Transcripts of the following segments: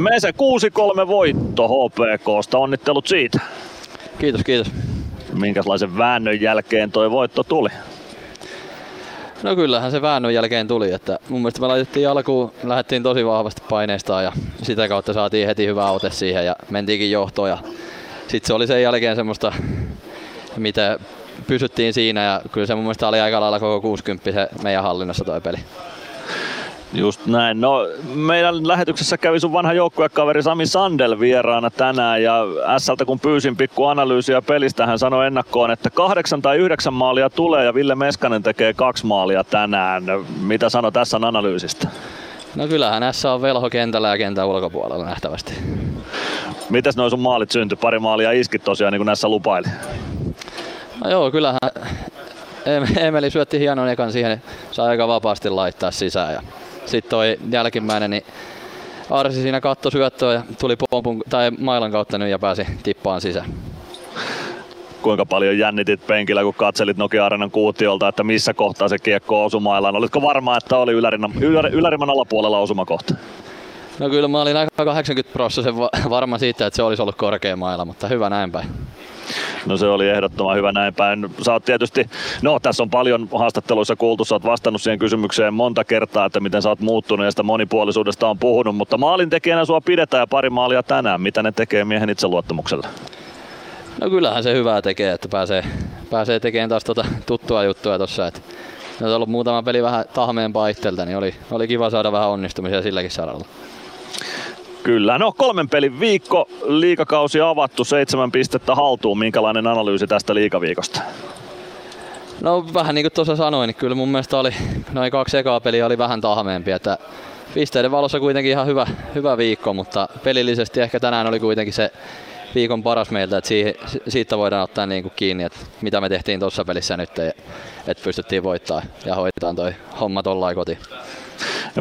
Mese 6-3 voitto HPKsta, onnittelut siitä. Kiitos, kiitos. Minkälaisen väännön jälkeen toi voitto tuli? No kyllähän se väännön jälkeen tuli, että mun mielestä me laitettiin alkuun, lähdettiin tosi vahvasti paineistaan ja sitä kautta saatiin heti hyvä ote siihen ja mentiinkin johtoon ja sitten se oli sen jälkeen semmoista, mitä pysyttiin siinä ja kyllä se mun mielestä oli aika lailla koko 60 se meidän hallinnassa toi peli. Just näin. No, meidän lähetyksessä kävi sun vanha joukkuekaveri Sami Sandel vieraana tänään ja Sältä kun pyysin pikku analyysiä pelistä, hän sanoi ennakkoon, että kahdeksan tai yhdeksän maalia tulee ja Ville Meskanen tekee kaksi maalia tänään. Mitä sano tässä analyysistä? No kyllähän S on velho kentällä ja kentän ulkopuolella nähtävästi. Mitäs noin sun maalit syntyi? Pari maalia iskit tosiaan niin kuin näissä lupaili. No joo, kyllähän Emeli syötti hienon ekan siihen, sai aika vapaasti laittaa sisään ja sitten toi jälkimmäinen, niin Arsi siinä katto syöttöä ja tuli pompun, tai mailan kautta nyt ja pääsi tippaan sisään. Kuinka paljon jännitit penkillä, kun katselit Nokia Arenan kuutiolta, että missä kohtaa se kiekko osui mailaan? Olitko varma, että oli ylärinnan, ylär, yläriman alapuolella osumakohta? No kyllä mä olin aika 80 prosenttia varma siitä, että se olisi ollut korkea mailla, mutta hyvä näin päin. No se oli ehdottoman hyvä näin päin. Sä oot tietysti, no tässä on paljon haastatteluissa kuultu, sä oot vastannut siihen kysymykseen monta kertaa, että miten sä oot muuttunut ja sitä monipuolisuudesta on puhunut, mutta maalintekijänä sua pidetään ja pari maalia tänään. Mitä ne tekee miehen itseluottamuksella? No kyllähän se hyvää tekee, että pääsee, pääsee tekemään taas tota tuttua juttua tossa. Että on ollut muutama peli vähän tahmeempaa itseltä, niin oli, oli kiva saada vähän onnistumisia silläkin saralla. Kyllä, no kolmen pelin viikko, liikakausi avattu, seitsemän pistettä haltuun. Minkälainen analyysi tästä liikaviikosta? No vähän niin kuin tuossa sanoin, niin kyllä mun mielestä oli, noin kaksi ekaa peliä oli vähän tahmeempi, että pisteiden valossa kuitenkin ihan hyvä, hyvä viikko, mutta pelillisesti ehkä tänään oli kuitenkin se viikon paras meiltä, että siihen, siitä voidaan ottaa niin kuin kiinni, että mitä me tehtiin tuossa pelissä nyt, että pystyttiin voittaa ja hoitaa toi homma tollain kotiin.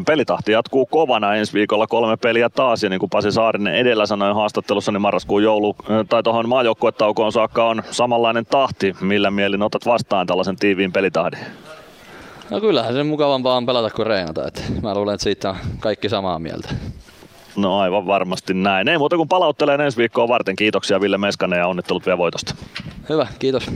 Pelitahti jatkuu kovana ensi viikolla kolme peliä taas ja niin kuin Pasi Saarinen edellä sanoi haastattelussa, niin marraskuun joulu tai tuohon maajoukkuetaukoon saakka on samanlainen tahti. Millä mielin otat vastaan tällaisen tiiviin pelitahdin? No kyllähän se mukavampaa on pelata kuin reenata. Että mä luulen, että siitä on kaikki samaa mieltä. No aivan varmasti näin. Ei muuta kuin palauttelee ensi viikkoa varten. Kiitoksia Ville Meskanen ja onnittelut vielä voitosta. Hyvä, kiitos.